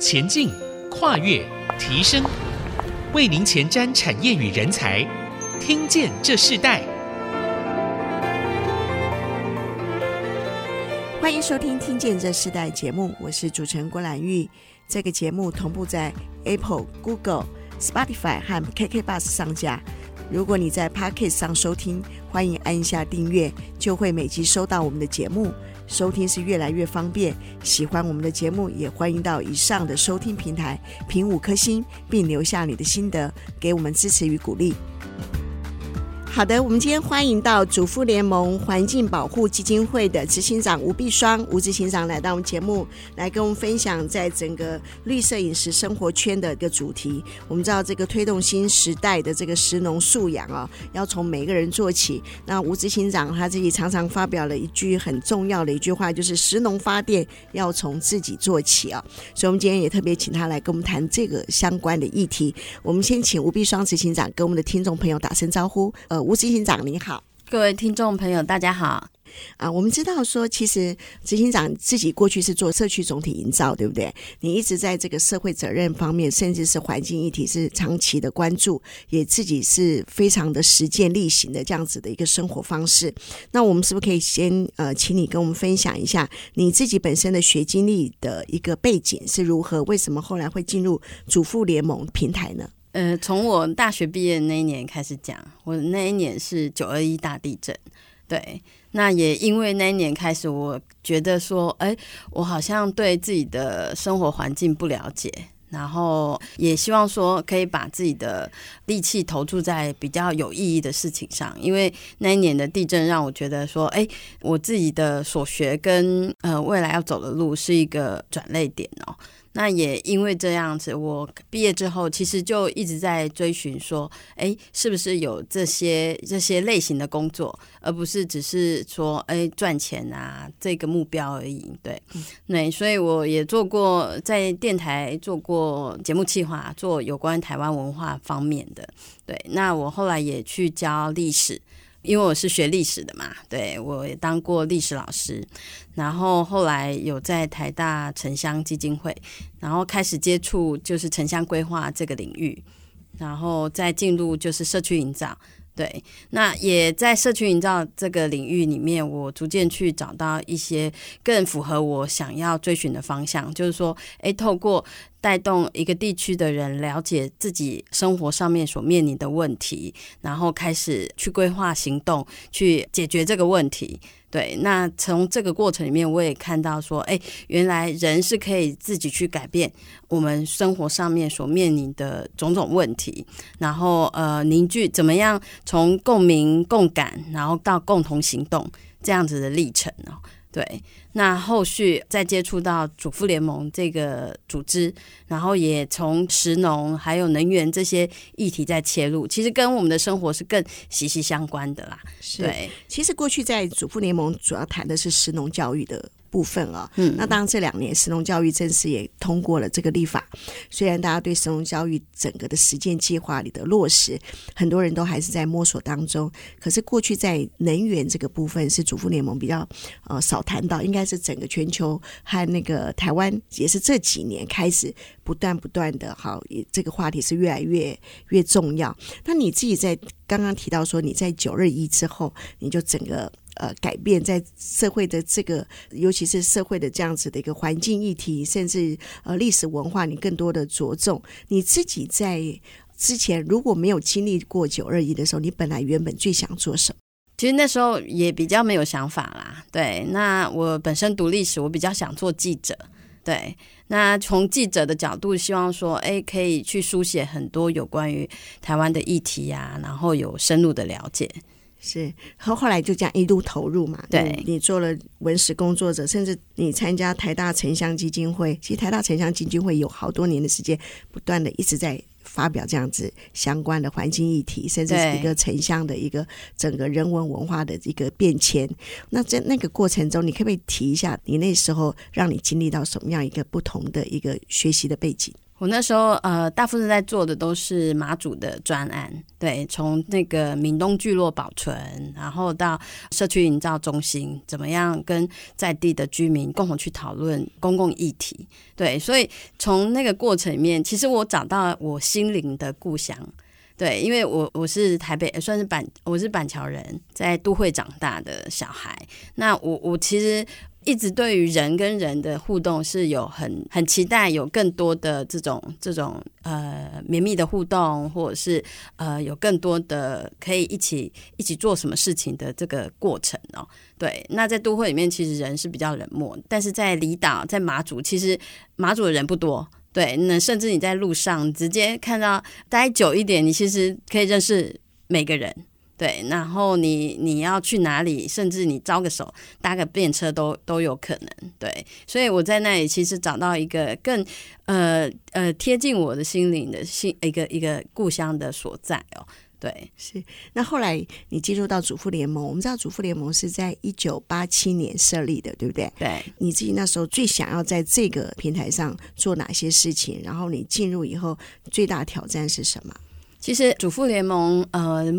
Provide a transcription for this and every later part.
前进、跨越、提升，为您前瞻产业与人才。听见这世代，欢迎收听《听见这世代》节目，我是主持人郭兰玉。这个节目同步在 Apple、Google、Spotify 和 KK Bus 上架。如果你在 Podcast 上收听，欢迎按下订阅，就会每集收到我们的节目。收听是越来越方便，喜欢我们的节目，也欢迎到以上的收听平台评五颗星，并留下你的心得，给我们支持与鼓励。好的，我们今天欢迎到主妇联盟环境保护基金会的执行长吴碧双吴执行长来到我们节目，来跟我们分享在整个绿色饮食生活圈的一个主题。我们知道这个推动新时代的这个食农素养啊，要从每个人做起。那吴执行长他自己常常发表了一句很重要的一句话，就是食农发电要从自己做起啊。所以，我们今天也特别请他来跟我们谈这个相关的议题。我们先请吴碧双执行长跟我们的听众朋友打声招呼。呃。吴执行长，你好，各位听众朋友，大家好。啊，我们知道说，其实执行长自己过去是做社区总体营造，对不对？你一直在这个社会责任方面，甚至是环境议题是长期的关注，也自己是非常的实践力行的这样子的一个生活方式。那我们是不是可以先呃，请你跟我们分享一下你自己本身的学经历的一个背景是如何？为什么后来会进入主妇联盟平台呢？呃，从我大学毕业那一年开始讲，我那一年是九二一大地震，对，那也因为那一年开始，我觉得说，哎，我好像对自己的生活环境不了解，然后也希望说可以把自己的力气投注在比较有意义的事情上，因为那一年的地震让我觉得说，哎，我自己的所学跟呃未来要走的路是一个转捩点哦。那也因为这样子，我毕业之后其实就一直在追寻说，哎，是不是有这些这些类型的工作，而不是只是说，哎，赚钱啊这个目标而已。对，那、嗯、所以我也做过在电台做过节目企划，做有关台湾文化方面的。对，那我后来也去教历史。因为我是学历史的嘛，对，我也当过历史老师，然后后来有在台大城乡基金会，然后开始接触就是城乡规划这个领域，然后再进入就是社区营造。对，那也在社区营造这个领域里面，我逐渐去找到一些更符合我想要追寻的方向，就是说，诶，透过带动一个地区的人了解自己生活上面所面临的问题，然后开始去规划行动，去解决这个问题。对，那从这个过程里面，我也看到说，哎，原来人是可以自己去改变我们生活上面所面临的种种问题，然后呃，凝聚怎么样从共鸣共感，然后到共同行动这样子的历程哦。对，那后续再接触到主妇联盟这个组织，然后也从食农还有能源这些议题在切入，其实跟我们的生活是更息息相关的啦。是对，其实过去在主妇联盟主要谈的是食农教育的。部分啊，嗯，那当然这两年神农教育正式也通过了这个立法，虽然大家对神农教育整个的实践计划里的落实，很多人都还是在摸索当中。可是过去在能源这个部分是主妇联盟比较呃少谈到，应该是整个全球和那个台湾也是这几年开始不断不断的，好，这个话题是越来越越重要。那你自己在刚刚提到说你在九二一之后，你就整个。呃，改变在社会的这个，尤其是社会的这样子的一个环境议题，甚至呃历史文化，你更多的着重。你自己在之前如果没有经历过九二一的时候，你本来原本最想做什么？其实那时候也比较没有想法啦。对，那我本身读历史，我比较想做记者。对，那从记者的角度，希望说，哎，可以去书写很多有关于台湾的议题呀，然后有深入的了解。是，后后来就这样一路投入嘛。对，你，你做了文史工作者，甚至你参加台大城乡基金会。其实台大城乡基金会有好多年的时间，不断的一直在发表这样子相关的环境议题，甚至是一个城乡的一个整个人文文化的一个变迁。那在那个过程中，你可不可以提一下你那时候让你经历到什么样一个不同的一个学习的背景？我那时候呃，大部分在做的都是马祖的专案，对，从那个闽东聚落保存，然后到社区营造中心，怎么样跟在地的居民共同去讨论公共议题，对，所以从那个过程里面，其实我找到我心灵的故乡，对，因为我我是台北算是板，我是板桥人，在都会长大的小孩，那我我其实。一直对于人跟人的互动是有很很期待，有更多的这种这种呃绵密的互动，或者是呃有更多的可以一起一起做什么事情的这个过程哦。对，那在都会里面，其实人是比较冷漠，但是在离岛，在马祖，其实马祖的人不多。对，那甚至你在路上直接看到待久一点，你其实可以认识每个人。对，然后你你要去哪里，甚至你招个手搭个便车都都有可能。对，所以我在那里其实找到一个更呃呃贴近我的心灵的心一个一个故乡的所在哦。对，是。那后来你进入到主妇联盟，我们知道主妇联盟是在一九八七年设立的，对不对？对。你自己那时候最想要在这个平台上做哪些事情？然后你进入以后最大挑战是什么？其实主妇联盟呃。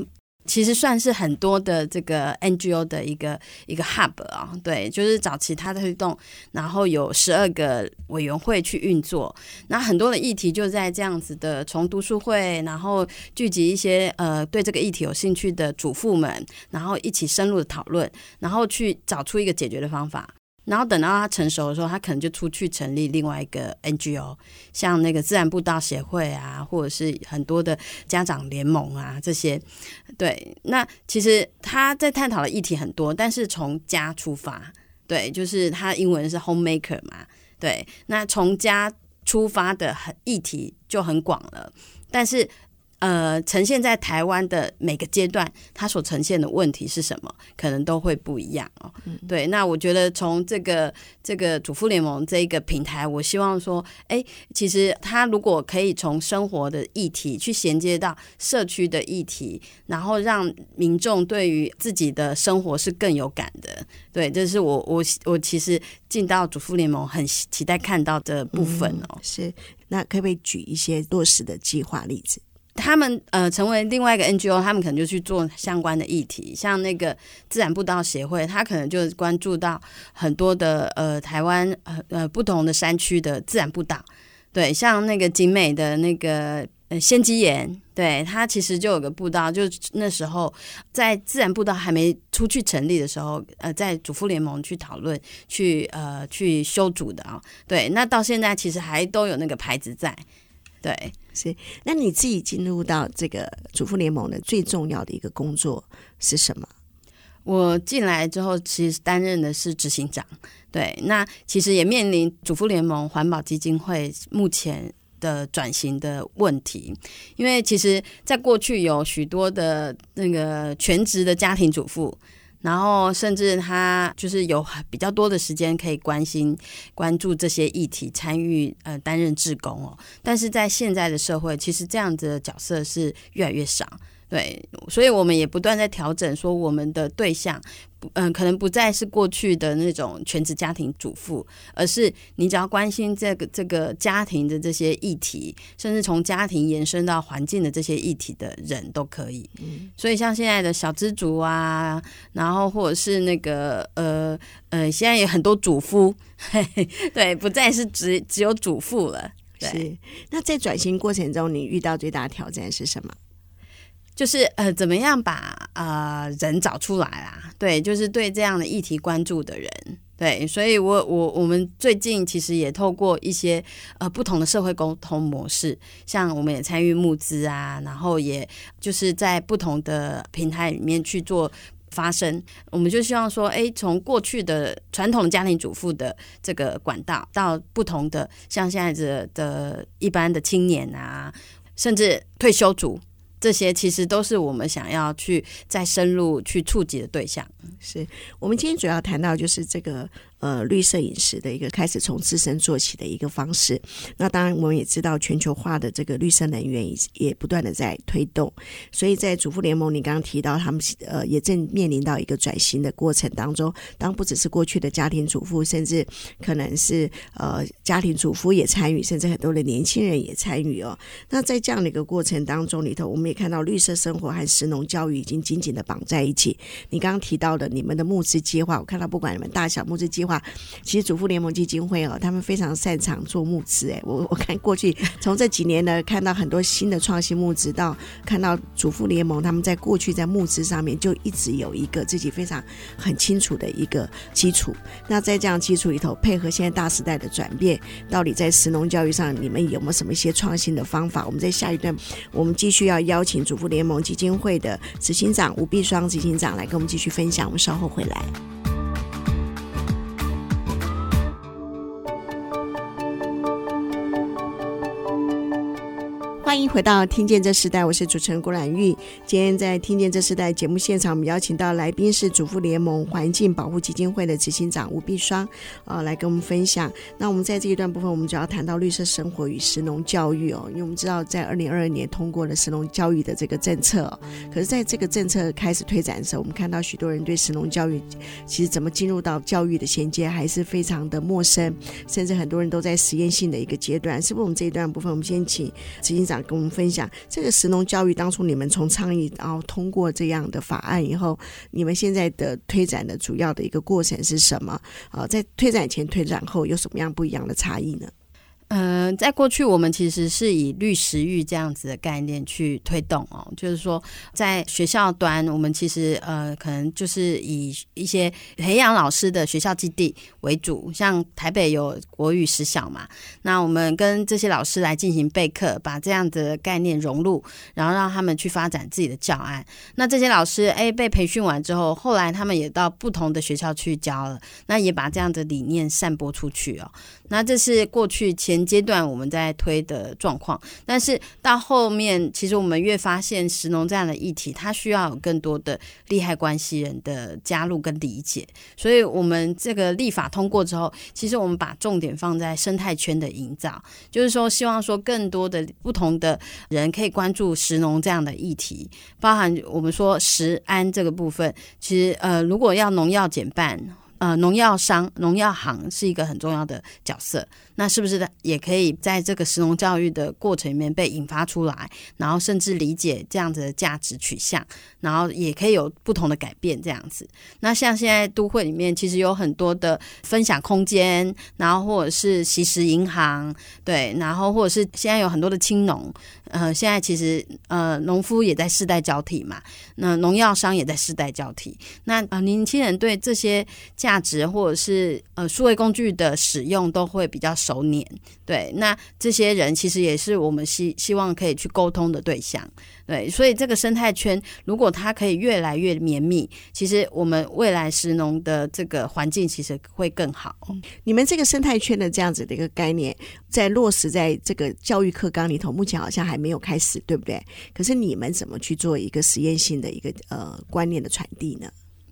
其实算是很多的这个 NGO 的一个一个 hub 啊，对，就是找其他的推动，然后有十二个委员会去运作，那很多的议题就在这样子的，从读书会，然后聚集一些呃对这个议题有兴趣的主妇们，然后一起深入的讨论，然后去找出一个解决的方法。然后等到他成熟的时候，他可能就出去成立另外一个 NGO，像那个自然步道协会啊，或者是很多的家长联盟啊这些。对，那其实他在探讨的议题很多，但是从家出发，对，就是他英文是 homemaker 嘛，对，那从家出发的很议题就很广了，但是。呃，呈现在台湾的每个阶段，它所呈现的问题是什么，可能都会不一样哦。嗯、对，那我觉得从这个这个主妇联盟这一个平台，我希望说，哎，其实它如果可以从生活的议题去衔接到社区的议题，然后让民众对于自己的生活是更有感的。对，这是我我我其实进到主妇联盟很期待看到的部分哦。嗯、是，那可不可以举一些落实的计划例子？他们呃成为另外一个 NGO，他们可能就去做相关的议题，像那个自然步道协会，他可能就关注到很多的呃台湾呃呃不同的山区的自然步道，对，像那个景美的那个呃仙迹岩，对，它其实就有个步道，就那时候在自然步道还没出去成立的时候，呃，在主妇联盟去讨论去呃去修筑的啊、对，那到现在其实还都有那个牌子在。对，是。那你自己进入到这个主妇联盟的最重要的一个工作是什么？我进来之后，其实担任的是执行长。对，那其实也面临主妇联盟环保基金会目前的转型的问题，因为其实在过去有许多的那个全职的家庭主妇。然后，甚至他就是有比较多的时间可以关心、关注这些议题，参与呃担任志工哦。但是在现在的社会，其实这样子的角色是越来越少。对，所以我们也不断在调整，说我们的对象，嗯、呃，可能不再是过去的那种全职家庭主妇，而是你只要关心这个这个家庭的这些议题，甚至从家庭延伸到环境的这些议题的人都可以。嗯，所以像现在的小资族啊，然后或者是那个呃呃，现在有很多主夫，嘿嘿，对，不再是只只有主妇了。对。是。那在转型过程中，你遇到最大的挑战是什么？就是呃，怎么样把呃人找出来啦？对，就是对这样的议题关注的人，对，所以我我我们最近其实也透过一些呃不同的社会沟通模式，像我们也参与募资啊，然后也就是在不同的平台里面去做发声。我们就希望说，哎，从过去的传统家庭主妇的这个管道，到不同的像现在的的一般的青年啊，甚至退休族。这些其实都是我们想要去再深入去触及的对象。是我们今天主要谈到就是这个呃绿色饮食的一个开始从自身做起的一个方式。那当然我们也知道全球化的这个绿色能源也也不断的在推动，所以在主妇联盟，你刚刚提到他们呃也正面临到一个转型的过程当中，当不只是过去的家庭主妇，甚至可能是呃家庭主妇也参与，甚至很多的年轻人也参与哦。那在这样的一个过程当中里头，我们也看到绿色生活和食农教育已经紧紧的绑在一起。你刚刚提到的你们的募资计划，我看到不管你们大小募资计划，其实主妇联盟基金会哦，他们非常擅长做募资。哎，我 我看过去从这几年呢，看到很多新的创新募资，到看到主妇联盟他们在过去在募资上面就一直有一个自己非常很清楚的一个基础。那在这样基础里头，配合现在大时代的转变，到底在食农教育上，你们有没有什么一些创新的方法？我们在下一段，我们继续要邀请主妇联盟基金会的执行长吴碧双执行长来跟我们继续分享。我们稍后回来。欢迎回到《听见这时代》，我是主持人郭兰玉。今天在《听见这时代》节目现场，我们邀请到来宾是主妇联盟环境保护基金会的执行长吴碧双，呃，来跟我们分享。那我们在这一段部分，我们主要谈到绿色生活与石农教育哦，因为我们知道在二零二二年通过了石农教育的这个政策，可是在这个政策开始推展的时候，我们看到许多人对石农教育其实怎么进入到教育的衔接还是非常的陌生，甚至很多人都在实验性的一个阶段。是不是？我们这一段部分，我们先请执行长。跟我们分享这个石农教育，当初你们从倡议然后通过这样的法案以后，你们现在的推展的主要的一个过程是什么？啊，在推展前、推展后有什么样不一样的差异呢？嗯、呃，在过去我们其实是以绿食育这样子的概念去推动哦，就是说在学校端，我们其实呃可能就是以一些培养老师的学校基地为主，像台北有国语实小嘛，那我们跟这些老师来进行备课，把这样的概念融入，然后让他们去发展自己的教案。那这些老师哎被培训完之后，后来他们也到不同的学校去教了，那也把这样的理念散播出去哦。那这是过去前阶段我们在推的状况，但是到后面，其实我们越发现食农这样的议题，它需要有更多的利害关系人的加入跟理解。所以，我们这个立法通过之后，其实我们把重点放在生态圈的营造，就是说，希望说更多的不同的人可以关注食农这样的议题，包含我们说食安这个部分。其实，呃，如果要农药减半。呃，农药商、农药行是一个很重要的角色。那是不是也可以在这个食农教育的过程里面被引发出来，然后甚至理解这样子的价值取向，然后也可以有不同的改变这样子。那像现在都会里面其实有很多的分享空间，然后或者是惜食银行，对，然后或者是现在有很多的青农。呃，现在其实呃，农夫也在世代交替嘛，那农药商也在世代交替。那呃，年轻人对这些价价值或者是呃，数位工具的使用都会比较熟稔。对，那这些人其实也是我们希希望可以去沟通的对象。对，所以这个生态圈如果它可以越来越绵密，其实我们未来食农的这个环境其实会更好。你们这个生态圈的这样子的一个概念，在落实在这个教育课纲里头，目前好像还没有开始，对不对？可是你们怎么去做一个实验性的一个呃观念的传递呢？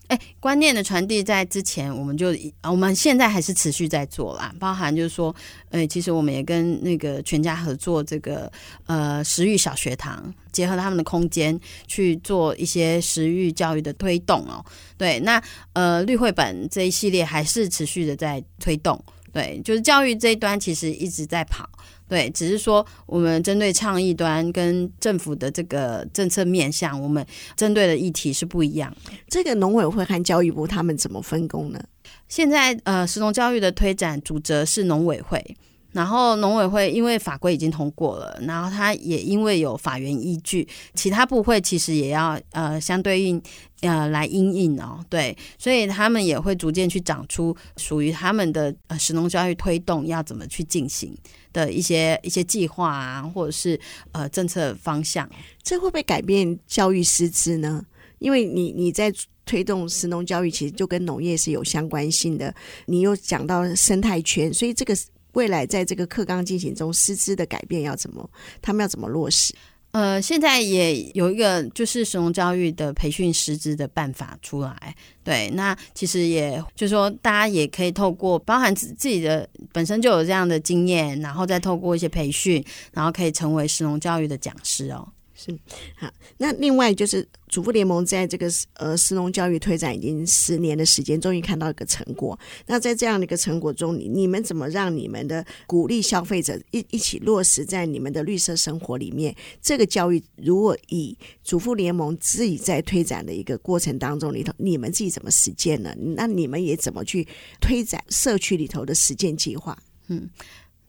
哎，观念的传递在之前，我们就我们现在还是持续在做啦，包含就是说，呃，其实我们也跟那个全家合作，这个呃食育小学堂，结合他们的空间去做一些食育教育的推动哦。对，那呃绿绘本这一系列还是持续的在推动，对，就是教育这一端其实一直在跑。对，只是说我们针对倡议端跟政府的这个政策面向，我们针对的议题是不一样。这个农委会和教育部他们怎么分工呢？现在呃，食农教育的推展主责是农委会。然后农委会因为法规已经通过了，然后他也因为有法源依据，其他部会其实也要呃相对应呃来因应哦，对，所以他们也会逐渐去长出属于他们的呃食农教育推动要怎么去进行的一些一些计划啊，或者是呃政策方向。这会不会改变教育师资呢？因为你你在推动食农教育，其实就跟农业是有相关性的。你又讲到生态圈，所以这个。未来在这个课纲进行中，师资的改变要怎么？他们要怎么落实？呃，现在也有一个就是实农教育的培训师资的办法出来，对，那其实也就是说，大家也可以透过包含自自己的本身就有这样的经验，然后再透过一些培训，然后可以成为实农教育的讲师哦。是好，那另外就是主妇联盟在这个呃食农教育推展已经十年的时间，终于看到一个成果。那在这样的一个成果中，你你们怎么让你们的鼓励消费者一一起落实在你们的绿色生活里面？这个教育如果以主妇联盟自己在推展的一个过程当中里头，你们自己怎么实践呢？那你们也怎么去推展社区里头的实践计划？嗯。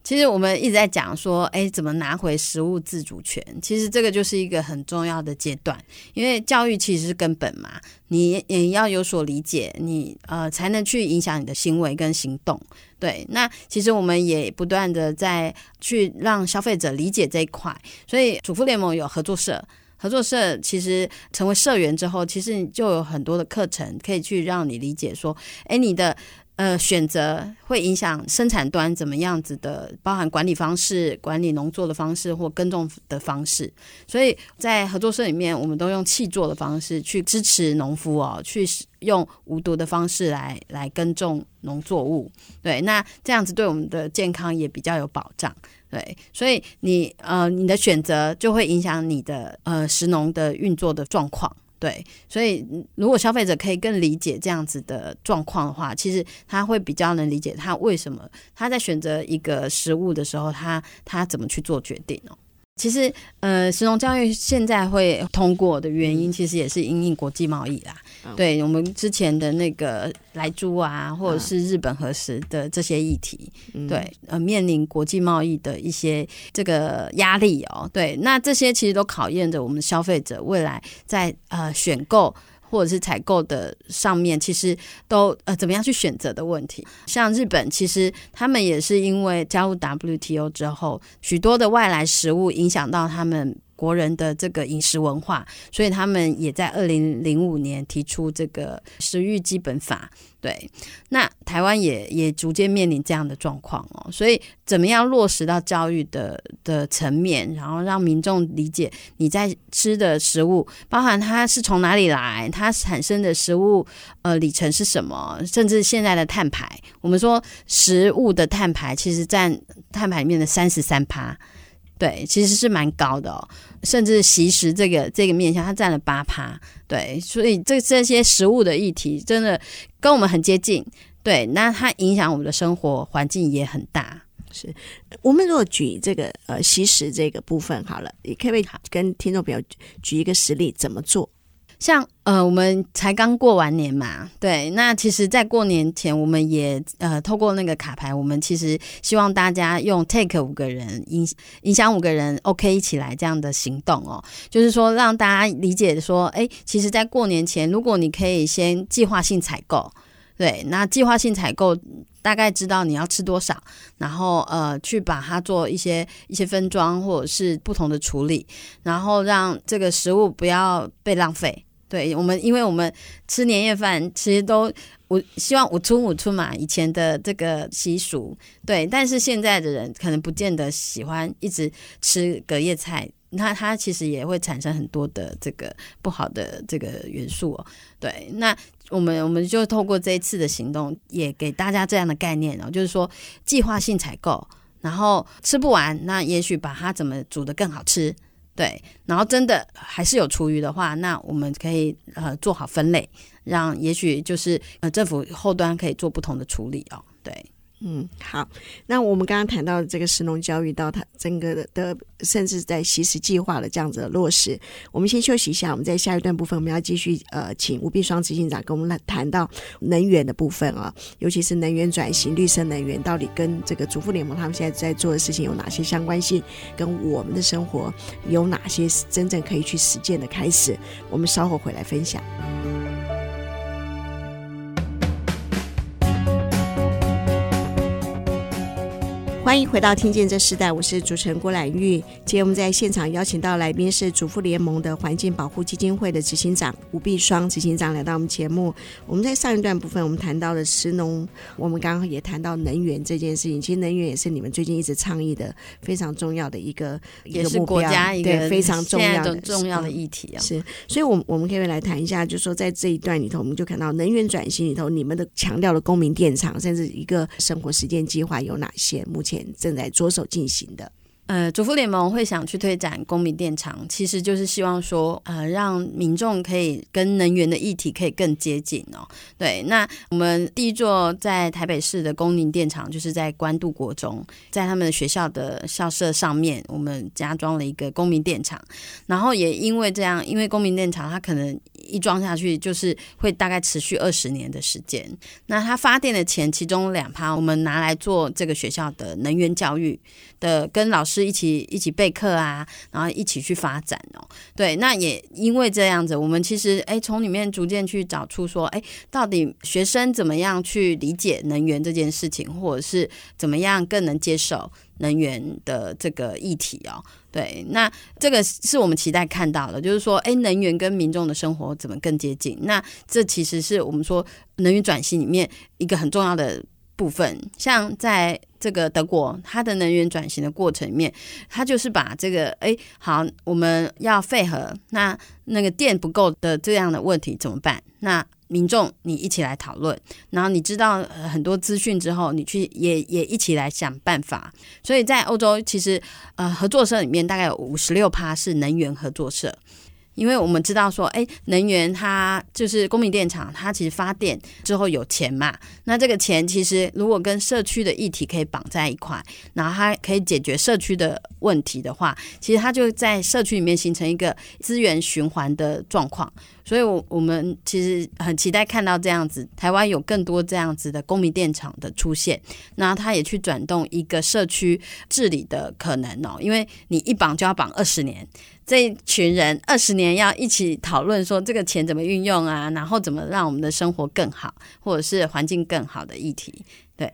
其实我们一直在讲说，哎，怎么拿回食物自主权？其实这个就是一个很重要的阶段，因为教育其实是根本嘛，你也要有所理解，你呃才能去影响你的行为跟行动。对，那其实我们也不断的在去让消费者理解这一块，所以主妇联盟有合作社，合作社其实成为社员之后，其实就有很多的课程可以去让你理解说，哎，你的。呃，选择会影响生产端怎么样子的，包含管理方式、管理农作的方式或耕种的方式。所以在合作社里面，我们都用气作的方式去支持农夫哦，去用无毒的方式来来耕种农作物。对，那这样子对我们的健康也比较有保障。对，所以你呃，你的选择就会影响你的呃食农的运作的状况。对，所以如果消费者可以更理解这样子的状况的话，其实他会比较能理解他为什么他在选择一个食物的时候，他他怎么去做决定哦。其实，呃，石农教育现在会通过的原因，其实也是因应国际贸易啦。嗯、对我们之前的那个莱猪啊，或者是日本核实的这些议题，嗯、对，呃，面临国际贸易的一些这个压力哦。对，那这些其实都考验着我们消费者未来在呃选购。或者是采购的上面，其实都呃怎么样去选择的问题。像日本，其实他们也是因为加入 WTO 之后，许多的外来食物影响到他们。国人的这个饮食文化，所以他们也在二零零五年提出这个食育基本法。对，那台湾也也逐渐面临这样的状况哦。所以，怎么样落实到教育的的层面，然后让民众理解你在吃的食物，包含它是从哪里来，它产生的食物呃里程是什么，甚至现在的碳排，我们说食物的碳排其实占碳排里面的三十三趴。对，其实是蛮高的哦，甚至吸食这个这个面向，它占了八趴。对，所以这这些食物的议题真的跟我们很接近。对，那它影响我们的生活环境也很大。是我们如果举这个呃吸食这个部分好了，你可不可以跟听众朋友举一个实例，怎么做？像呃，我们才刚过完年嘛，对，那其实，在过年前，我们也呃，透过那个卡牌，我们其实希望大家用 take 五个人影影响五个人，OK 一起来这样的行动哦，就是说让大家理解说，哎，其实，在过年前，如果你可以先计划性采购，对，那计划性采购大概知道你要吃多少，然后呃，去把它做一些一些分装或者是不同的处理，然后让这个食物不要被浪费。对我们，因为我们吃年夜饭，其实都我希望五春五春嘛，以前的这个习俗，对。但是现在的人可能不见得喜欢一直吃隔夜菜，那它其实也会产生很多的这个不好的这个元素哦。对，那我们我们就透过这一次的行动，也给大家这样的概念哦，就是说计划性采购，然后吃不完，那也许把它怎么煮得更好吃。对，然后真的还是有厨余的话，那我们可以呃做好分类，让也许就是呃政府后端可以做不同的处理哦。对。嗯，好。那我们刚刚谈到这个食农教育，到它整个的的，甚至在惜食计划的这样子的落实，我们先休息一下。我们在下一段部分，我们要继续呃，请吴碧双执行长跟我们来谈到能源的部分啊，尤其是能源转型、绿色能源到底跟这个主妇联盟他们现在在做的事情有哪些相关性，跟我们的生活有哪些真正可以去实践的开始。我们稍后回来分享。欢欢迎回到《听见这时代》，我是主持人郭兰玉。今天我们在现场邀请到来宾是主妇联盟的环境保护基金会的执行长吴碧双执行长来到我们节目。我们在上一段部分，我们谈到了石农，我们刚刚也谈到能源这件事情。其实能源也是你们最近一直倡议的非常重要的一个一个目标，国家一个对非常重要的重要的议题啊。是，所以，我们我们可以来谈一下，就是说在这一段里头，我们就看到能源转型里头，你们的强调的公民电厂，甚至一个生活实践计划有哪些？目前正在着手进行的。呃，主妇联盟会想去推展公民电厂，其实就是希望说，呃，让民众可以跟能源的议题可以更接近哦。对，那我们第一座在台北市的公民电厂，就是在关渡国中，在他们学校的校舍上面，我们加装了一个公民电厂。然后也因为这样，因为公民电厂它可能一装下去，就是会大概持续二十年的时间。那它发电的钱，其中两趴我们拿来做这个学校的能源教育的，跟老师。一起一起备课啊，然后一起去发展哦。对，那也因为这样子，我们其实哎，从里面逐渐去找出说，哎，到底学生怎么样去理解能源这件事情，或者是怎么样更能接受能源的这个议题哦。对，那这个是我们期待看到的，就是说，哎，能源跟民众的生活怎么更接近？那这其实是我们说能源转型里面一个很重要的。部分像在这个德国，它的能源转型的过程里面，它就是把这个哎好，我们要废核，那那个电不够的这样的问题怎么办？那民众你一起来讨论，然后你知道很多资讯之后，你去也也一起来想办法。所以在欧洲，其实呃合作社里面大概有五十六趴是能源合作社。因为我们知道说，哎，能源它就是公民电厂，它其实发电之后有钱嘛。那这个钱其实如果跟社区的议题可以绑在一块，然后它可以解决社区的问题的话，其实它就在社区里面形成一个资源循环的状况。所以，我我们其实很期待看到这样子，台湾有更多这样子的公民电厂的出现，那它也去转动一个社区治理的可能哦。因为你一绑就要绑二十年。这一群人二十年要一起讨论说这个钱怎么运用啊，然后怎么让我们的生活更好，或者是环境更好的议题。对，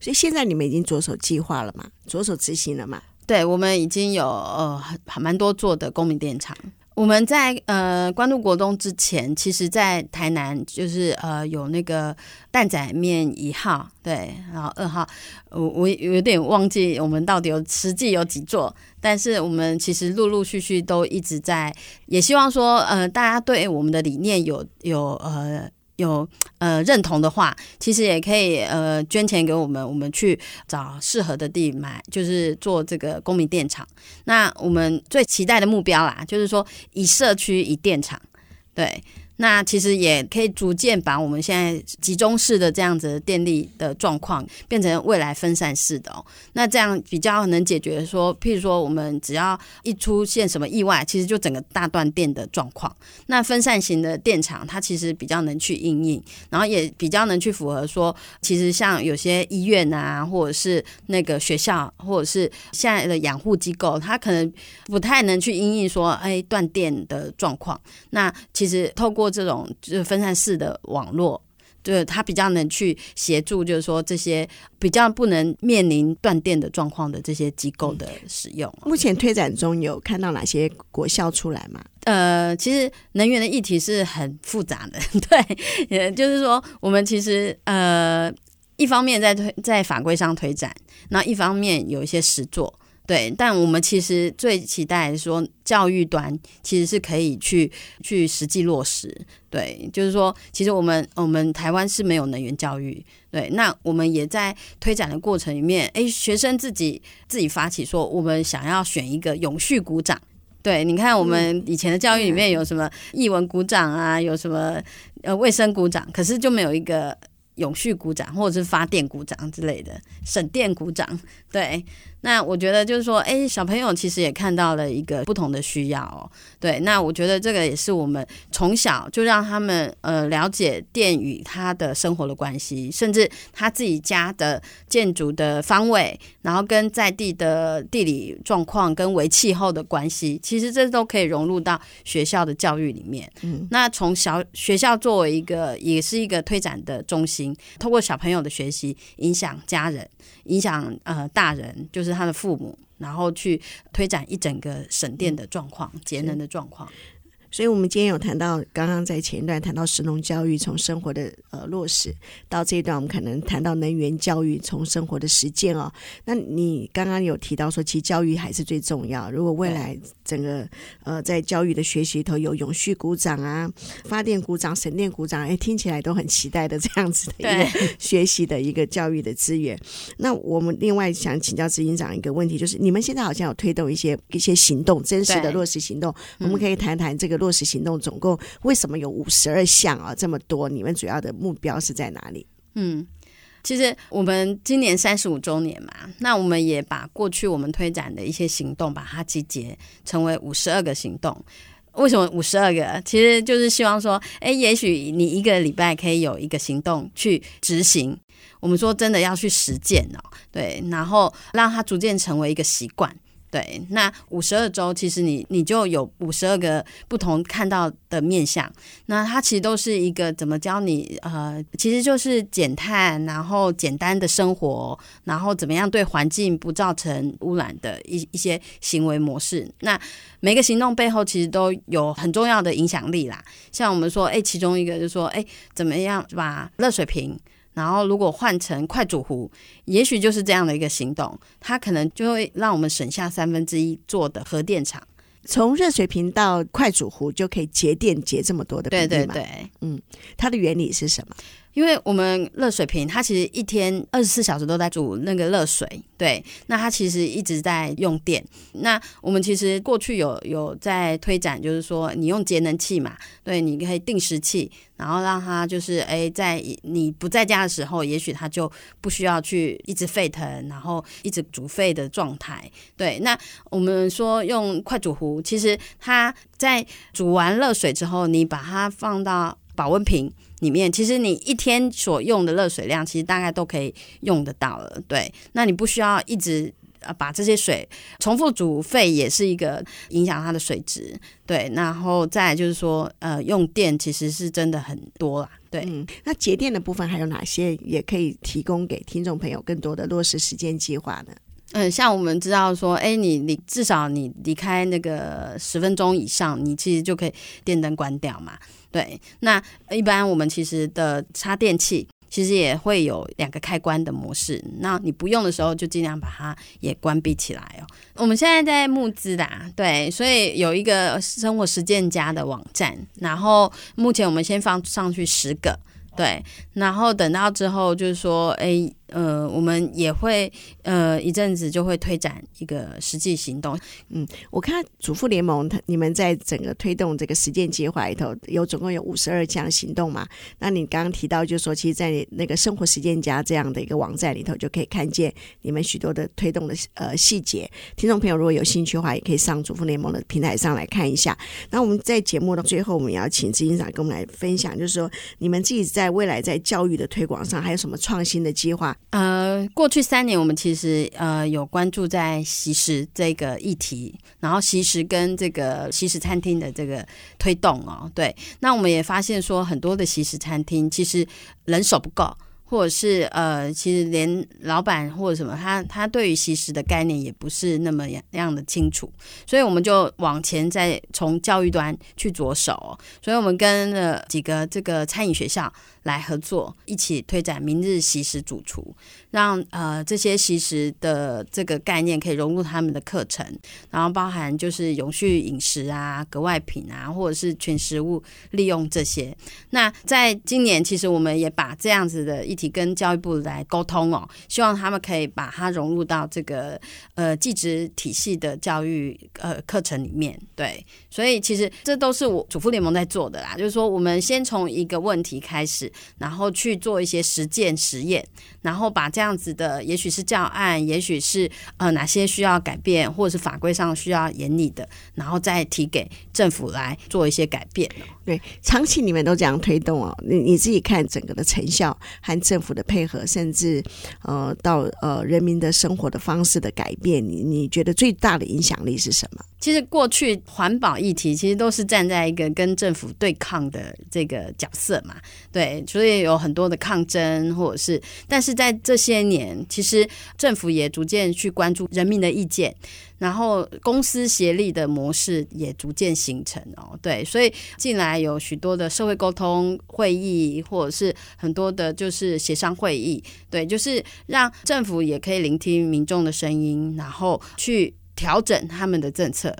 所以现在你们已经着手计划了嘛？着手执行了嘛？对，我们已经有呃还蛮多座的公民电厂。我们在呃关注国东之前，其实，在台南就是呃有那个蛋仔面一号，对，然后二号，我我有点忘记我们到底有实际有几座，但是我们其实陆陆续续都一直在，也希望说呃大家对我们的理念有有呃。有呃认同的话，其实也可以呃捐钱给我们，我们去找适合的地买，就是做这个公民电厂。那我们最期待的目标啦，就是说以社区以电厂，对。那其实也可以逐渐把我们现在集中式的这样子的电力的状况变成未来分散式的哦。那这样比较能解决说，譬如说我们只要一出现什么意外，其实就整个大断电的状况。那分散型的电厂，它其实比较能去应应，然后也比较能去符合说，其实像有些医院啊，或者是那个学校，或者是现在的养护机构，它可能不太能去应应说，哎，断电的状况。那其实透过这种就是分散式的网络，就是它比较能去协助，就是说这些比较不能面临断电的状况的这些机构的使用。目前推展中有看到哪些果效出来吗？呃，其实能源的议题是很复杂的，对，也就是说，我们其实呃一方面在推在法规上推展，那一方面有一些实作。对，但我们其实最期待说，教育端其实是可以去去实际落实。对，就是说，其实我们我们台湾是没有能源教育。对，那我们也在推展的过程里面，诶，学生自己自己发起说，我们想要选一个永续鼓掌。对，你看我们以前的教育里面有什么译文鼓掌啊，有什么呃卫生鼓掌，可是就没有一个永续鼓掌或者是发电鼓掌之类的省电鼓掌。对。那我觉得就是说，哎，小朋友其实也看到了一个不同的需要哦。对，那我觉得这个也是我们从小就让他们呃了解电与他的生活的关系，甚至他自己家的建筑的方位，然后跟在地的地理状况跟为气候的关系，其实这都可以融入到学校的教育里面。嗯，那从小学校作为一个也是一个推展的中心，通过小朋友的学习，影响家人，影响呃大人，就是他的父母。然后去推展一整个省电的状况、节能的状况。所以，我们今天有谈到，刚刚在前一段谈到石农教育从生活的呃落实，到这一段我们可能谈到能源教育从生活的实践哦。那你刚刚有提到说，其实教育还是最重要。如果未来整个呃在教育的学习里头有永续鼓掌啊、发电鼓掌、省电鼓掌，哎，听起来都很期待的这样子的一个 学习的一个教育的资源。那我们另外想请教执行长一个问题，就是你们现在好像有推动一些一些行动，真实的落实行动，我们可以谈谈这个落。落实行动总共为什么有五十二项啊？这么多，你们主要的目标是在哪里？嗯，其实我们今年三十五周年嘛，那我们也把过去我们推展的一些行动，把它集结成为五十二个行动。为什么五十二个？其实就是希望说，哎，也许你一个礼拜可以有一个行动去执行。我们说真的要去实践哦，对，然后让它逐渐成为一个习惯。对，那五十二周其实你你就有五十二个不同看到的面相，那它其实都是一个怎么教你呃，其实就是减碳，然后简单的生活，然后怎么样对环境不造成污染的一一些行为模式。那每个行动背后其实都有很重要的影响力啦。像我们说，哎，其中一个就说，哎，怎么样把热水瓶。然后，如果换成快煮壶，也许就是这样的一个行动，它可能就会让我们省下三分之一做的核电厂。从热水瓶到快煮壶就可以节电节这么多的。对对对，嗯，它的原理是什么？因为我们热水瓶，它其实一天二十四小时都在煮那个热水，对，那它其实一直在用电。那我们其实过去有有在推展，就是说你用节能器嘛，对，你可以定时器，然后让它就是诶，在你不在家的时候，也许它就不需要去一直沸腾，然后一直煮沸的状态。对，那我们说用快煮壶，其实它在煮完热水之后，你把它放到保温瓶。里面其实你一天所用的热水量，其实大概都可以用得到了。对，那你不需要一直呃把这些水重复煮沸，也是一个影响它的水质。对，然后再就是说，呃，用电其实是真的很多啦。对，嗯，那节电的部分还有哪些也可以提供给听众朋友更多的落实实践计划呢？嗯，像我们知道说，哎，你你至少你离开那个十分钟以上，你其实就可以电灯关掉嘛。对，那一般我们其实的插电器其实也会有两个开关的模式，那你不用的时候就尽量把它也关闭起来哦。我们现在在募资的，对，所以有一个生活实践家的网站，然后目前我们先放上去十个，对，然后等到之后就是说，哎。呃，我们也会呃一阵子就会推展一个实际行动。嗯，我看主妇联盟，他你们在整个推动这个实践计划里头，有总共有五十二项行动嘛？那你刚刚提到，就是说，其实，在那个生活实践家这样的一个网站里头，就可以看见你们许多的推动的呃细节。听众朋友如果有兴趣的话，也可以上主妇联盟的平台上来看一下。那我们在节目的最后，我们也要请执行长跟我们来分享，就是说，你们自己在未来在教育的推广上，还有什么创新的计划？呃，过去三年我们其实呃有关注在西食这个议题，然后西食跟这个西食餐厅的这个推动哦，对，那我们也发现说很多的西食餐厅其实人手不够。或者是呃，其实连老板或者什么，他他对于西食的概念也不是那么那样的清楚，所以我们就往前再从教育端去着手，所以我们跟了几个这个餐饮学校来合作，一起推展明日习食主厨，让呃这些习食的这个概念可以融入他们的课程，然后包含就是永续饮食啊、格外品啊，或者是全食物利用这些。那在今年，其实我们也把这样子的议题跟教育部来沟通哦，希望他们可以把它融入到这个呃技职体系的教育呃课程里面。对，所以其实这都是我主妇联盟在做的啦，就是说我们先从一个问题开始，然后去做一些实践实验，然后把这样子的，也许是教案，也许是呃哪些需要改变，或者是法规上需要严厉的，然后再提给政府来做一些改变。对，长期你们都这样推动哦，你你自己看整个的成效和政府的配合，甚至呃到呃人民的生活的方式的改变，你你觉得最大的影响力是什么？其实过去环保议题其实都是站在一个跟政府对抗的这个角色嘛，对，所以有很多的抗争，或者是，但是在这些年，其实政府也逐渐去关注人民的意见。然后公私协力的模式也逐渐形成哦，对，所以近来有许多的社会沟通会议，或者是很多的就是协商会议，对，就是让政府也可以聆听民众的声音，然后去调整他们的政策。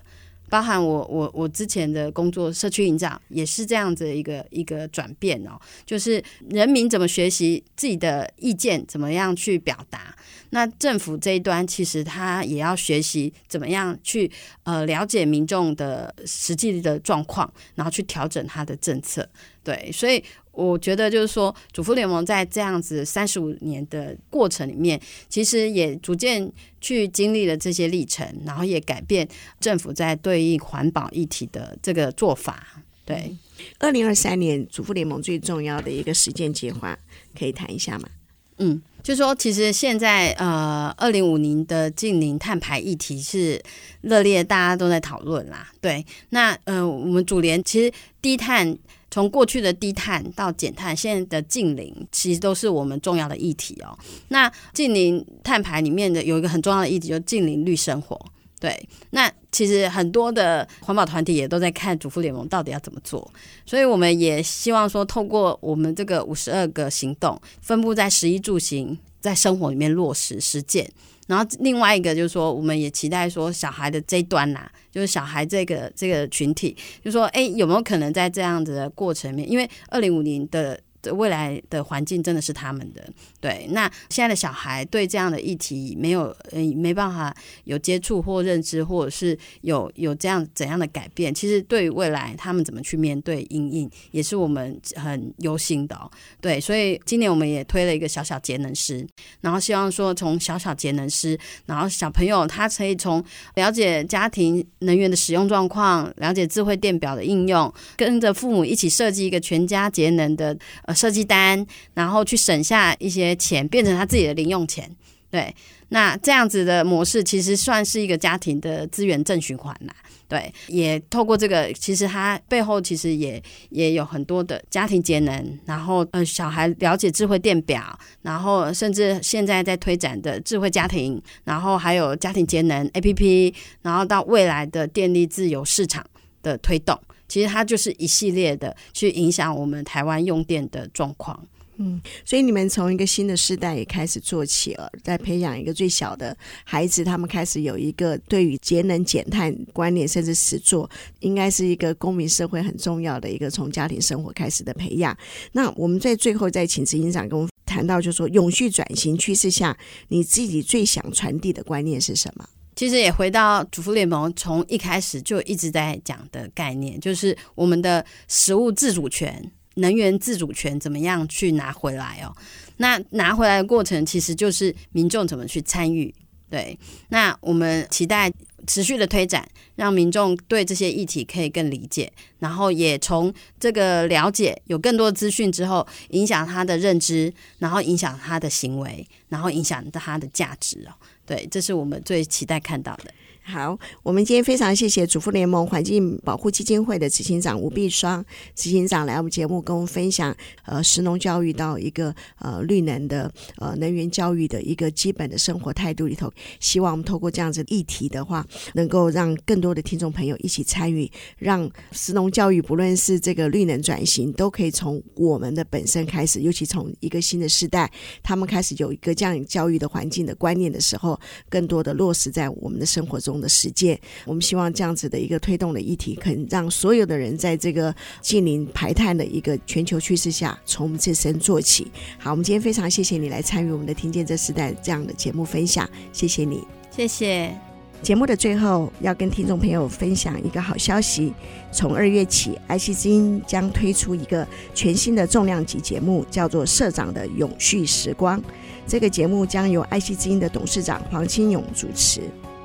包含我我我之前的工作，社区营长也是这样子一个一个转变哦，就是人民怎么学习自己的意见，怎么样去表达。那政府这一端其实他也要学习怎么样去呃了解民众的实际的状况，然后去调整他的政策。对，所以。我觉得就是说，主妇联盟在这样子三十五年的过程里面，其实也逐渐去经历了这些历程，然后也改变政府在对应环保议题的这个做法。对，二零二三年主妇联盟最重要的一个实践计划，可以谈一下吗？嗯，就是说其实现在呃，二零五零的近零碳排议题是热烈，大家都在讨论啦。对，那呃，我们主联其实低碳。从过去的低碳到减碳，现在的近零，其实都是我们重要的议题哦。那近零碳排里面的有一个很重要的议题，就是净零绿生活。对，那其实很多的环保团体也都在看主妇联盟到底要怎么做，所以我们也希望说，透过我们这个五十二个行动，分布在食衣住行，在生活里面落实实践。然后另外一个就是说，我们也期待说，小孩的这一端呐、就是小孩这个这个群体，就说，哎，有没有可能在这样子的过程里面，因为二零五零的。未来的环境真的是他们的，对。那现在的小孩对这样的议题没有呃没办法有接触或认知，或者是有有这样怎样的改变，其实对于未来他们怎么去面对阴影，也是我们很忧心的哦。对，所以今年我们也推了一个小小节能师，然后希望说从小小节能师，然后小朋友他可以从了解家庭能源的使用状况，了解智慧电表的应用，跟着父母一起设计一个全家节能的呃。设计单，然后去省下一些钱，变成他自己的零用钱。对，那这样子的模式其实算是一个家庭的资源正循环啦。对，也透过这个，其实它背后其实也也有很多的家庭节能，然后呃，小孩了解智慧电表，然后甚至现在在推展的智慧家庭，然后还有家庭节能 APP，然后到未来的电力自由市场的推动。其实它就是一系列的去影响我们台湾用电的状况。嗯，所以你们从一个新的世代也开始做起了，在培养一个最小的孩子，他们开始有一个对于节能减碳观念，甚至实作，应该是一个公民社会很重要的一个从家庭生活开始的培养。那我们在最后再请执行长跟我们谈到，就说永续转型趋势下，你自己最想传递的观念是什么？其实也回到主妇联盟从一开始就一直在讲的概念，就是我们的食物自主权、能源自主权怎么样去拿回来哦？那拿回来的过程其实就是民众怎么去参与。对，那我们期待持续的推展，让民众对这些议题可以更理解，然后也从这个了解有更多资讯之后，影响他的认知，然后影响他的行为，然后影响他的价值哦。对，这是我们最期待看到的。好，我们今天非常谢谢主妇联盟环境保护基金会的执行长吴碧双执行长来我们节目跟我们分享，呃，石农教育到一个呃绿能的呃能源教育的一个基本的生活态度里头，希望我们透过这样子议题的话，能够让更多的听众朋友一起参与，让石农教育不论是这个绿能转型，都可以从我们的本身开始，尤其从一个新的世代，他们开始有一个这样教育的环境的观念的时候，更多的落实在我们的生活中。的实践。我们希望这样子的一个推动的议题，可以让所有的人在这个近零排碳的一个全球趋势下，从我们自身做起。好，我们今天非常谢谢你来参与我们的《听见这时代》这样的节目分享，谢谢你，谢谢。节目的最后，要跟听众朋友分享一个好消息：从二月起爱惜之音将推出一个全新的重量级节目，叫做《社长的永续时光》。这个节目将由爱惜之音的董事长黄清勇主持，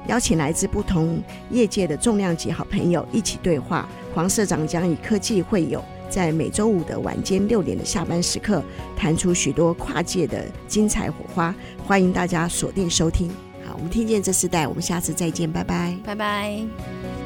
邀请来自不同业界的重量级好朋友一起对话。黄社长将以科技会友，在每周五的晚间六点的下班时刻，谈出许多跨界的精彩火花。欢迎大家锁定收听。好我们听见这时代，我们下次再见，拜拜，拜拜。